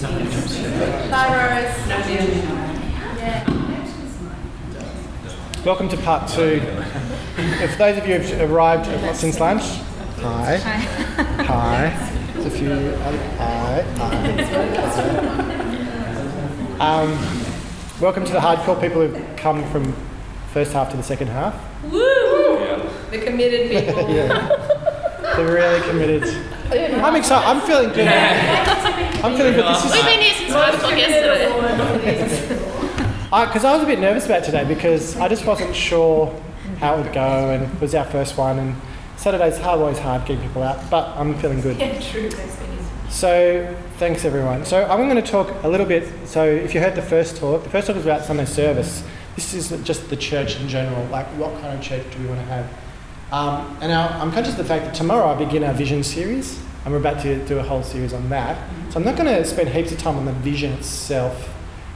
Bye, Rose. Yeah. Welcome to part two. If those of you who've arrived since lunch, hi. Hi. There's a few. other- Hi. Hi. Um, welcome to the hardcore people who've come from first half to the second half. Woo! The committed people. yeah. They're really committed. I'm excited. I'm feeling good. I'm feeling good. This is We've been here since 5 o'clock yesterday. Because I, was a bit nervous about today because I just wasn't sure how it would go, and it was our first one. And Saturdays are always hard getting people out, but I'm feeling good. Yeah, true. So thanks everyone. So I'm going to talk a little bit. So if you heard the first talk, the first talk was about Sunday service. This is just the church in general. Like what kind of church do we want to have? Um, and now I'm conscious of the fact that tomorrow I begin our vision series, and we're about to do a whole series on that. So I'm not going to spend heaps of time on the vision itself,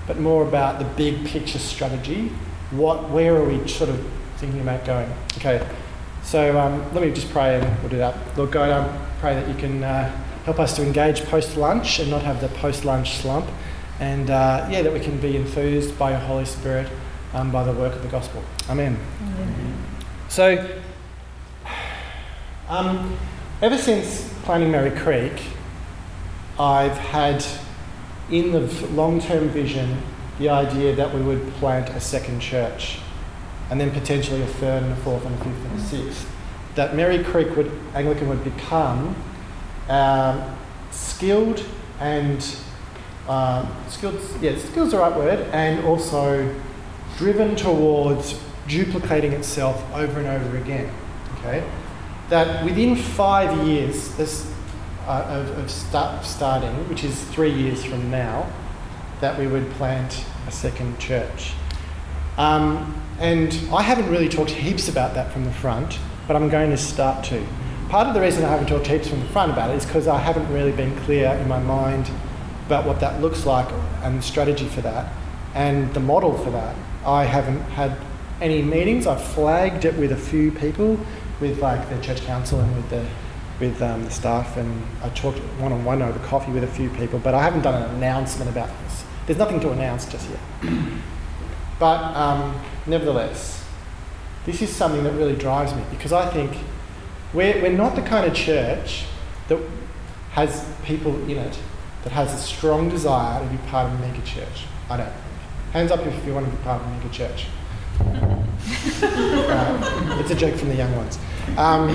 but more about the big picture strategy. What, where are we sort of thinking about going? Okay. So um, let me just pray and we'll do that. Lord God, I pray that you can uh, help us to engage post lunch and not have the post lunch slump. And uh, yeah, that we can be enthused by your Holy Spirit, um, by the work of the gospel. Amen. So, um, ever since planning Merri Creek, I've had in the long term vision the idea that we would plant a second church and then potentially a third and a fourth and a fifth and a sixth. That Merri Creek would, Anglican would become um, skilled and um, skilled, yeah, skilled is the right word, and also driven towards duplicating itself over and over again. Okay, that within five years this, uh, of, of start, starting, which is three years from now, that we would plant a second church. Um, and I haven't really talked heaps about that from the front, but I'm going to start to. Part of the reason I haven't talked heaps from the front about it is because I haven't really been clear in my mind about what that looks like and the strategy for that and the model for that. I haven't had any meetings. I've flagged it with a few people, with like the church council and with the with um, the staff, and I talked one on one over coffee with a few people, but I haven't done an announcement about this. There's nothing to announce just yet. but um, nevertheless, this is something that really drives me because I think we're, we're not the kind of church that has people in it that has a strong desire to be part of a mega church. I don't. Hands up if you want to be part of a mega church. Uh, it's a joke from the young ones. Um,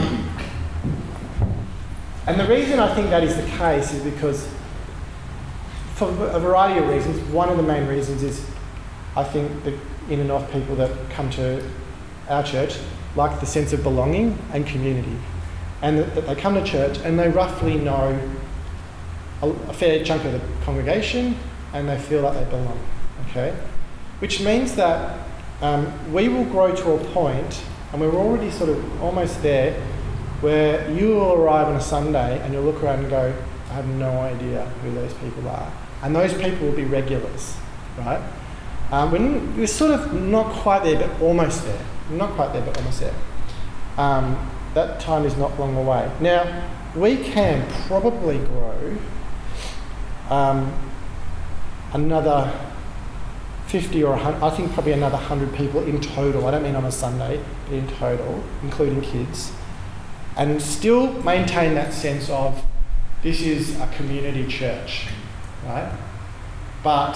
and the reason I think that is the case is because, for a variety of reasons, one of the main reasons is I think the in and north people that come to our church like the sense of belonging and community. And that, that they come to church and they roughly know a, a fair chunk of the congregation and they feel like they belong. Okay? Which means that um, we will grow to a point, and we're already sort of almost there, where you will arrive on a Sunday and you'll look around and go, I have no idea who those people are. And those people will be regulars, right? Um, we're, we're sort of not quite there, but almost there. Not quite there, but almost there. Um, that time is not long away. Now, we can probably grow um, another 50 or 100, I think probably another 100 people in total. I don't mean on a Sunday, but in total, including kids. And still maintain that sense of this is a community church, right? But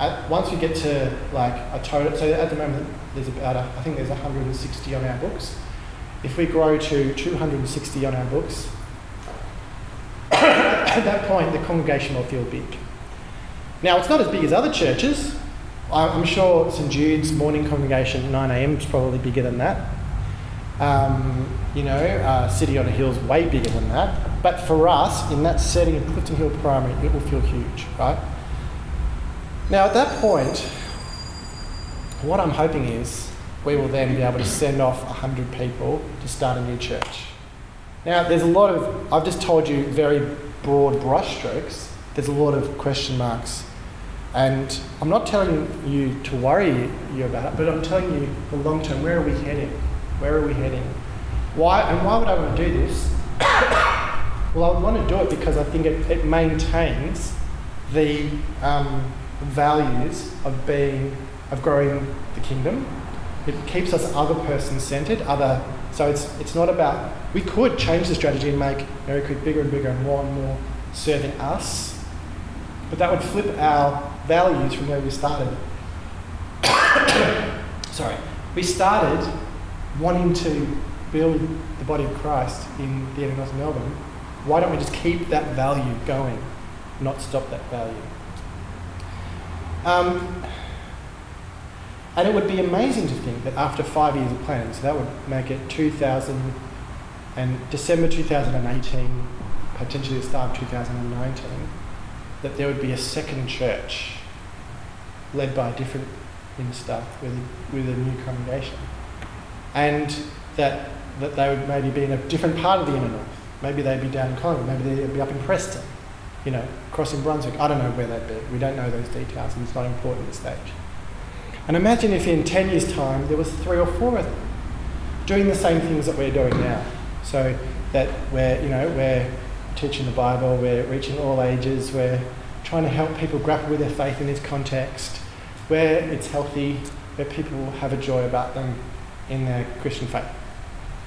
at, once we get to like a total, so at the moment there's about, a, I think there's 160 on our books. If we grow to 260 on our books, at that point the congregation will feel big. Now it's not as big as other churches. I'm sure St Jude's morning congregation at 9am is probably bigger than that. Um, you know, uh, City on a Hill is way bigger than that. But for us, in that setting of Clifton Hill Primary, it will feel huge, right? Now, at that point, what I'm hoping is we will then be able to send off 100 people to start a new church. Now, there's a lot of, I've just told you very broad brushstrokes, there's a lot of question marks. And I'm not telling you to worry you about it, but I'm telling you the long term, where are we heading? Where are we heading? Why, and why would I want to do this? well, I would want to do it because I think it, it maintains the um, values of being of growing the kingdom. It keeps us other person centered. Other so it's it's not about we could change the strategy and make Merri Creek bigger and bigger and more and more serving us, but that would flip our values from where we started. Sorry, we started wanting to build the body of Christ in the North Melbourne. Why don't we just keep that value going, not stop that value? Um, and it would be amazing to think that after five years of planning, so that would make it 2000 and December 2018, potentially the start of 2019, that there would be a second church led by a different minister with a, with a new congregation. And that, that they would maybe be in a different part of the inner north. Maybe they'd be down in Collingwood, maybe they'd be up in Preston, you know, crossing Brunswick. I don't know where they'd be. We don't know those details and it's not important at this stage. And imagine if in 10 years' time there was three or four of them doing the same things that we're doing now. So that we're, you know, we're teaching the Bible, we're reaching all ages, we're trying to help people grapple with their faith in this context, where it's healthy, where people have a joy about them in their Christian faith.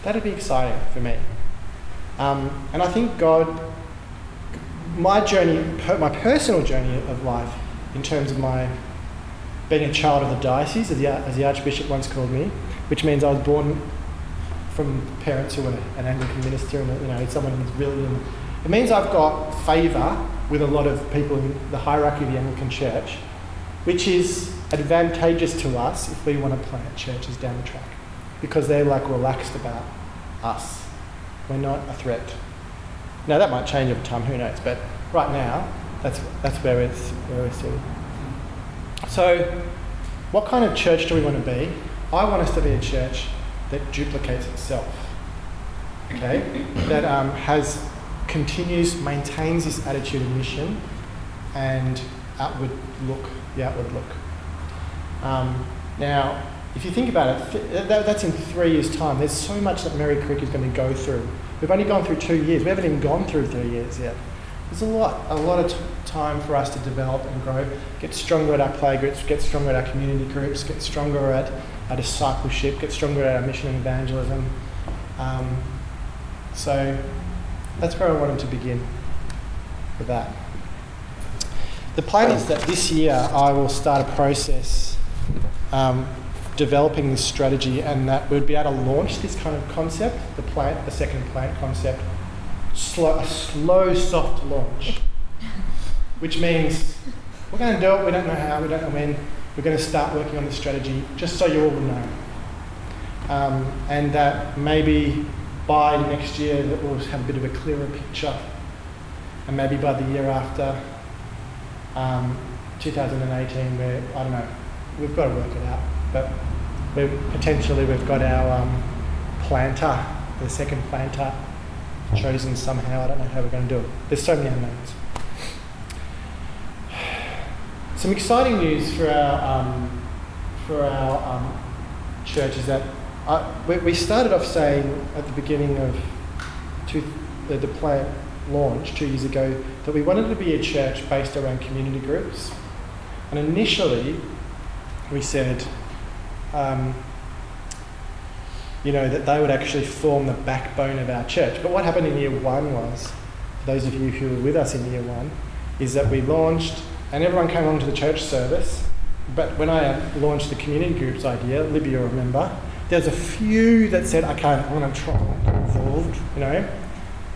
That'd be exciting for me. Um, and I think God, my journey, my personal journey of life, in terms of my being a child of the diocese, as the, as the Archbishop once called me, which means I was born from parents who were an Anglican minister and you know someone who's really in, it means I've got favour with a lot of people in the hierarchy of the Anglican Church, which is advantageous to us if we want to plant churches down the track, because they're like relaxed about us. We're not a threat. Now that might change over time, who knows? But right now, that's that's where it's where we're sitting. So, what kind of church do we want to be? I want us to be a church that duplicates itself. Okay, that um, has continues maintains this attitude of mission and outward look, the outward look. Um, now, if you think about it, that, that's in three years' time. There's so much that Merri Creek is going to go through. We've only gone through two years. We haven't even gone through three years yet. There's a lot, a lot of t- time for us to develop and grow, get stronger at our play groups, get stronger at our community groups, get stronger at our discipleship, get stronger at our mission and evangelism. Um, so that's where I wanted to begin with that. The plan is that this year I will start a process um, developing this strategy and that we'd be able to launch this kind of concept, the plant, the second plant concept, slow, a slow, soft launch. Which means we're going to do it, we don't know how, we don't know when, we're going to start working on this strategy just so you all know. Um, and that maybe by next year that we'll have a bit of a clearer picture. And maybe by the year after, um, 2018, where, I don't know, we've got to work it out. But we potentially we've got our um, planter, the second planter, chosen somehow. I don't know how we're going to do it. There's so many unknowns. Some exciting news for our um, for our um, church is that I, we, we, started off saying at the beginning of two, the, the plant launch two years ago that we wanted to be a church based around community groups, and initially we said. Um, you know, that they would actually form the backbone of our church. But what happened in year one was, for those of you who were with us in year one, is that we launched and everyone came along to the church service. But when I launched the community groups idea, Libby, you remember, there's a few that said, okay, I'm going to try and get involved, you know.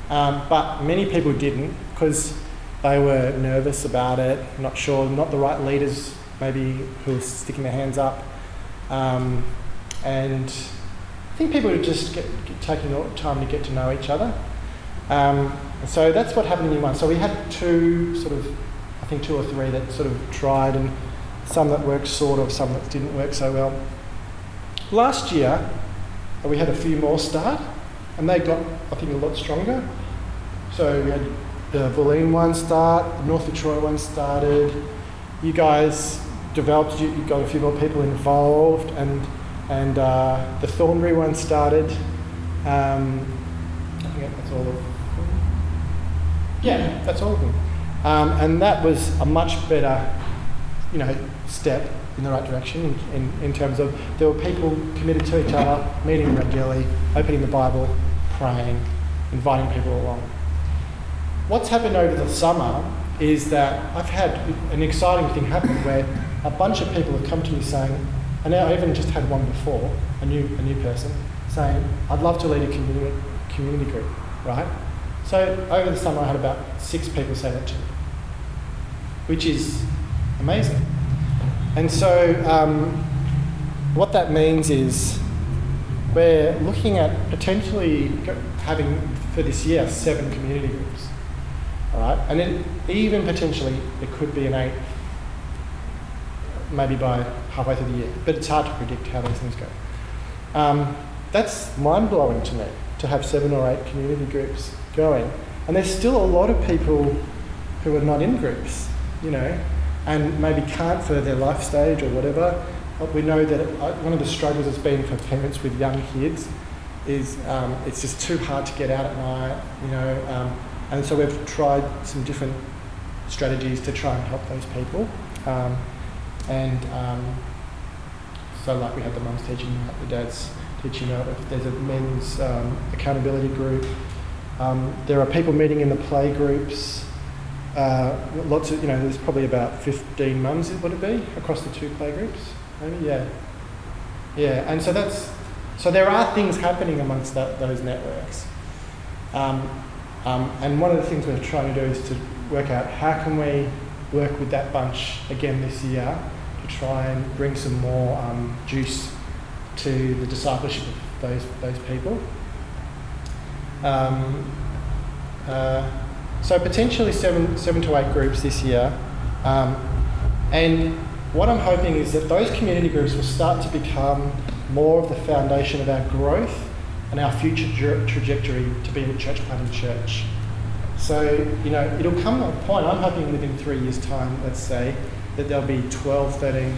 Um, but many people didn't because they were nervous about it, not sure, not the right leaders maybe who were sticking their hands up. Um, and I think people were just get, get, taking time to get to know each other. Um, so that's what happened in year one. So we had two sort of I think two or three that sort of tried, and some that worked sort of, some that didn't work so well. Last year, we had a few more start, and they got, I think, a lot stronger. So we had the Bulleen one start, the North Fitzroy one started. You guys developed, you, you got a few more people involved, and and uh, the Thornbury one started. Um, that's all of them. Yeah, that's all of them. Um, and that was a much better, you know, step in the right direction in, in, in terms of there were people committed to each other, meeting regularly, opening the Bible, praying, inviting people along. What's happened over the summer is that I've had an exciting thing happen where a bunch of people have come to me saying, and I even just had one before, a new, a new person, saying, I'd love to lead a community, community group, right? So over the summer I had about six people say that to me, which is amazing. And so um, what that means is we're looking at potentially having for this year seven community groups. All right, and then even potentially it could be an eight, maybe by halfway through the year. But it's hard to predict how these things go. Um, that's mind blowing to me to have seven or eight community groups going, and there's still a lot of people who are not in groups, you know, and maybe can't for their life stage or whatever. But we know that uh, one of the struggles has been for parents with young kids is um, it's just too hard to get out at night, you know, um, and so we've tried some different strategies to try and help those people. Um, and um, so, like we had the mums teaching out, the dads teaching out. There's a men's um, accountability group, um, there are people meeting in the play groups. Uh, lots of, you know, there's probably about 15 mums, would it be, across the two play groups? Maybe, yeah. Yeah, and so that's, so there are things happening amongst that, those networks. Um, um, and one of the things we're trying to do is to work out how can we work with that bunch again this year to try and bring some more um, juice to the discipleship of those, those people. Um, uh, so potentially seven, seven to eight groups this year. Um, and what I'm hoping is that those community groups will start to become more of the foundation of our growth and our future trajectory to be a church planting church. So, you know, it'll come to a point, I'm hoping within three years' time, let's say, that there'll be 12, 13,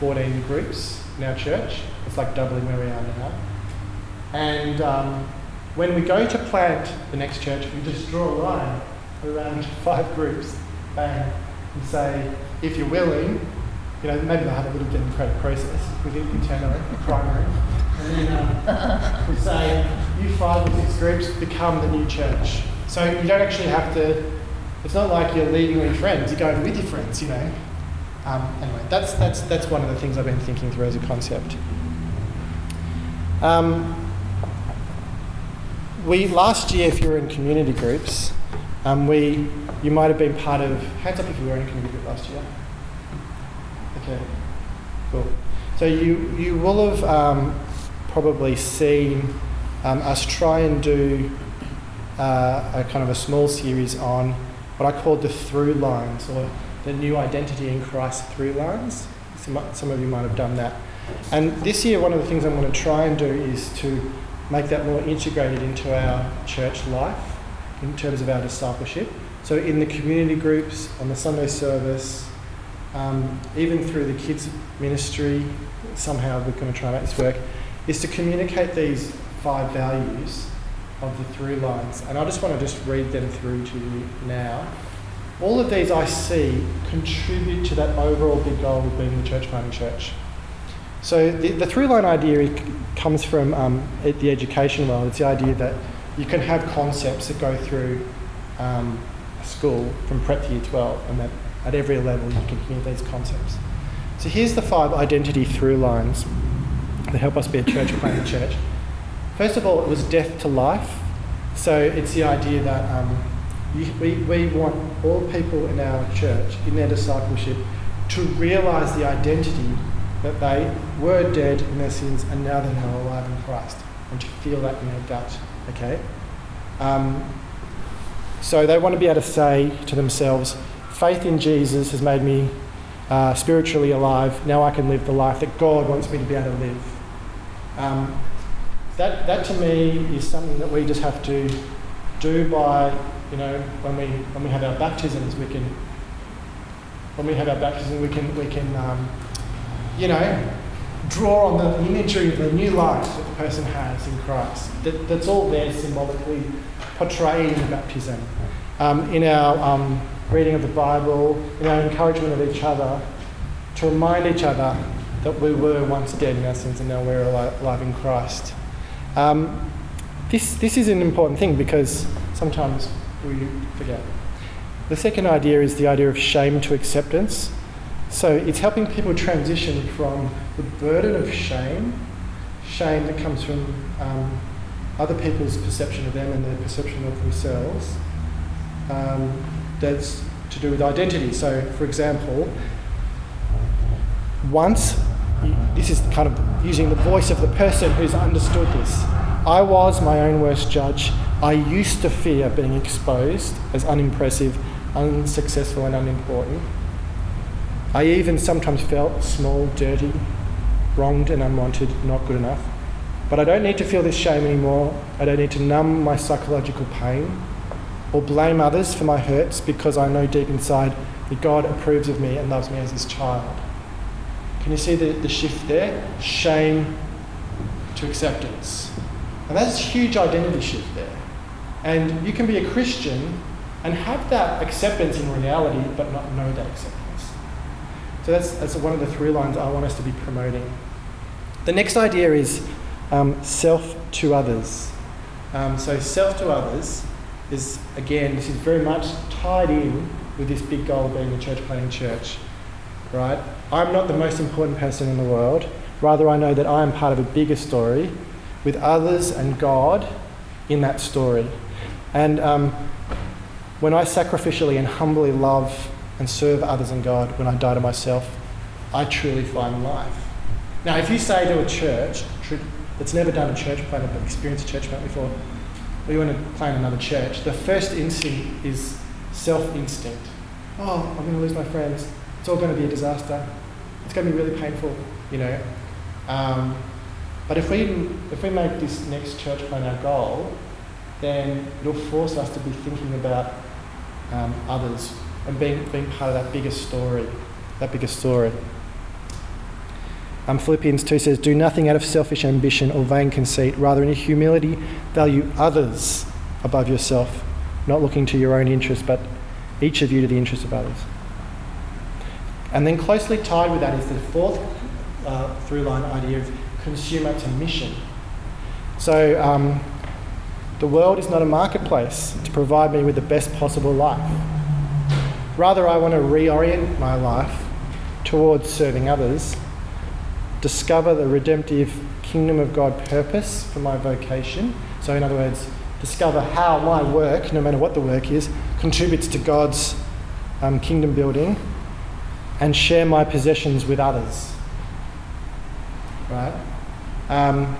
14 groups in our church. It's like doubling where we are now. And um, when we go to plant the next church, we just draw a line around five groups, bang, and say, if you're willing, you know, maybe they'll have a little democratic process within internally, primary. And then um, we say, you five or six groups become the new church. So you don't actually have to, it's not like you're leaving with your friends, you're going with your friends, you know. Um, anyway, that's, that's, that's one of the things I've been thinking through as a concept. Um, we last year, if you were in community groups, um, we you might have been part of. Hands up if you were in a community group last year. Okay, cool. So you you will have um, probably seen um, us try and do uh, a kind of a small series on what I called the through lines or the new identity in Christ through lines. Some, some of you might have done that. And this year, one of the things I'm going to try and do is to make that more integrated into our church life in terms of our discipleship. So, in the community groups, on the Sunday service, um, even through the kids' ministry, somehow we're going to try and make this work is to communicate these five values of the through lines. And I just want to just read them through to you now. All of these I see contribute to that overall big goal of being the church planting church. So the, the through line idea comes from um, the education world. It's the idea that you can have concepts that go through um, school from prep to year 12 and that at every level you can hear these concepts. So here's the five identity through lines that help us be a church planting church. First of all, it was death to life. So it's the idea that um, we, we want all people in our church, in their discipleship, to realise the identity that they were dead in their sins and now they're now alive in Christ, and to feel that in their gut. Okay? Um, so they want to be able to say to themselves, faith in Jesus has made me uh, spiritually alive. Now I can live the life that God wants me to be able to live. Um, that, that to me is something that we just have to do by, you know, when we, when we have our baptisms, we can, when we have our baptism, we can, we can um, you know, draw on the imagery of the new life that the person has in Christ. That, that's all there symbolically portrayed in baptism. Um, in our um, reading of the Bible, in our encouragement of each other, to remind each other that we were once dead in our sins and now we're alive in Christ. Um, this, this is an important thing because sometimes we forget. The second idea is the idea of shame to acceptance. So it's helping people transition from the burden of shame, shame that comes from um, other people's perception of them and their perception of themselves, um, that's to do with identity. So, for example, once, this is kind of using the voice of the person who's understood this. I was my own worst judge. I used to fear being exposed as unimpressive, unsuccessful, and unimportant. I even sometimes felt small, dirty, wronged, and unwanted, not good enough. But I don't need to feel this shame anymore. I don't need to numb my psychological pain or blame others for my hurts because I know deep inside that God approves of me and loves me as his child. Can you see the, the shift there? Shame to acceptance. And that's a huge identity shift there. And you can be a Christian and have that acceptance in reality, but not know that acceptance. So that's, that's one of the through lines I want us to be promoting. The next idea is um, self to others. Um, so, self to others is, again, this is very much tied in with this big goal of being a church planting church, right? I'm not the most important person in the world. Rather, I know that I am part of a bigger story with others and God in that story. And um, when I sacrificially and humbly love and serve others and God, when I die to myself, I truly find life. Now, if you say to a church that's never done a church plant but experienced a church plant before, we want to plant another church, the first instinct is self instinct. Oh, I'm going to lose my friends. It's all going to be a disaster. It's going to be really painful, you know. Um, but if we, if we make this next church plant our goal, then it'll force us to be thinking about um, others and being, being part of that bigger story, that bigger story. Um, Philippians 2 says, Do nothing out of selfish ambition or vain conceit, rather, in humility, value others above yourself, not looking to your own interests, but each of you to the interests of others. And then closely tied with that is the fourth uh, through line idea of consumer to mission. So, um, the world is not a marketplace to provide me with the best possible life. Rather, I want to reorient my life towards serving others, discover the redemptive kingdom of God purpose for my vocation. So, in other words, discover how my work, no matter what the work is, contributes to God's um, kingdom building and share my possessions with others. Right? Um,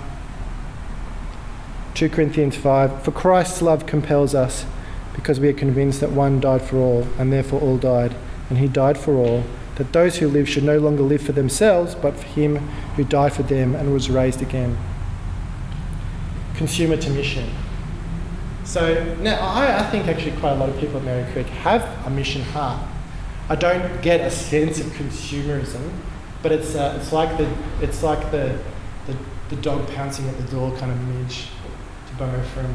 2 Corinthians 5 For Christ's love compels us, because we are convinced that one died for all, and therefore all died, and he died for all, that those who live should no longer live for themselves, but for him who died for them and was raised again. Consumer to mission. So now I, I think actually quite a lot of people at Merri Creek have a mission heart. I don't get a sense of consumerism, but it's, uh, it's like, the, it's like the, the, the dog pouncing at the door kind of image to borrow from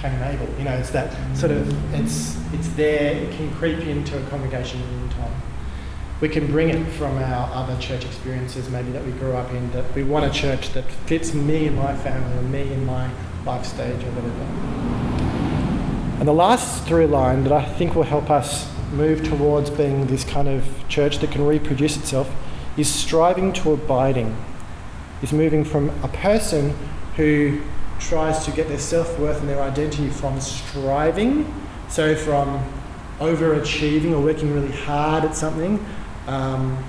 Cain and Abel. You know, it's that sort of, it's, it's there, it can creep into a congregation at any time. We can bring it from our other church experiences, maybe that we grew up in, that we want a church that fits me and my family, or me and my life stage, or whatever. And the last through line that I think will help us move towards being this kind of church that can reproduce itself is striving to abiding, is moving from a person who tries to get their self worth and their identity from striving, so from overachieving or working really hard at something, um,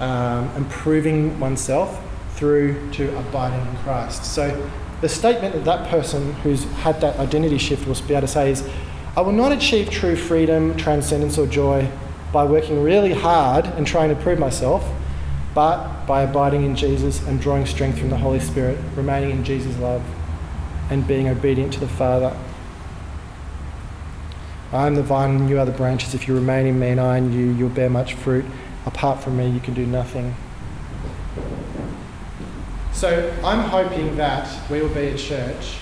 um, improving oneself through to abiding in Christ. So the statement that that person who's had that identity shift will be able to say is, I will not achieve true freedom, transcendence, or joy by working really hard and trying to prove myself, but by abiding in Jesus and drawing strength from the Holy Spirit, remaining in Jesus' love, and being obedient to the Father. I am the vine and you are the branches. If you remain in me and I in you, you'll bear much fruit. Apart from me, you can do nothing. So I'm hoping that we will be a church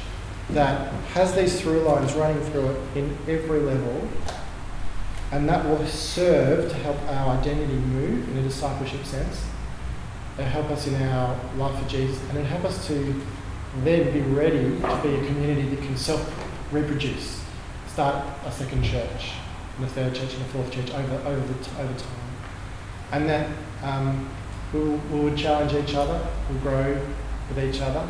that has these through lines running through it in every level And that will serve to help our identity move in a discipleship sense. It'll help us in our life for Jesus, and it'll help us to then be ready to be a community that can self reproduce, start a second church, and a third church, and a fourth church over, over, the over time. And that um, we'll, we would challenge each other, we'll grow with each other,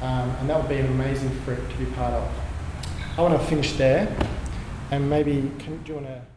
um, and that would be an amazing fruit to be part of. I want to finish there, and maybe can, do you want to?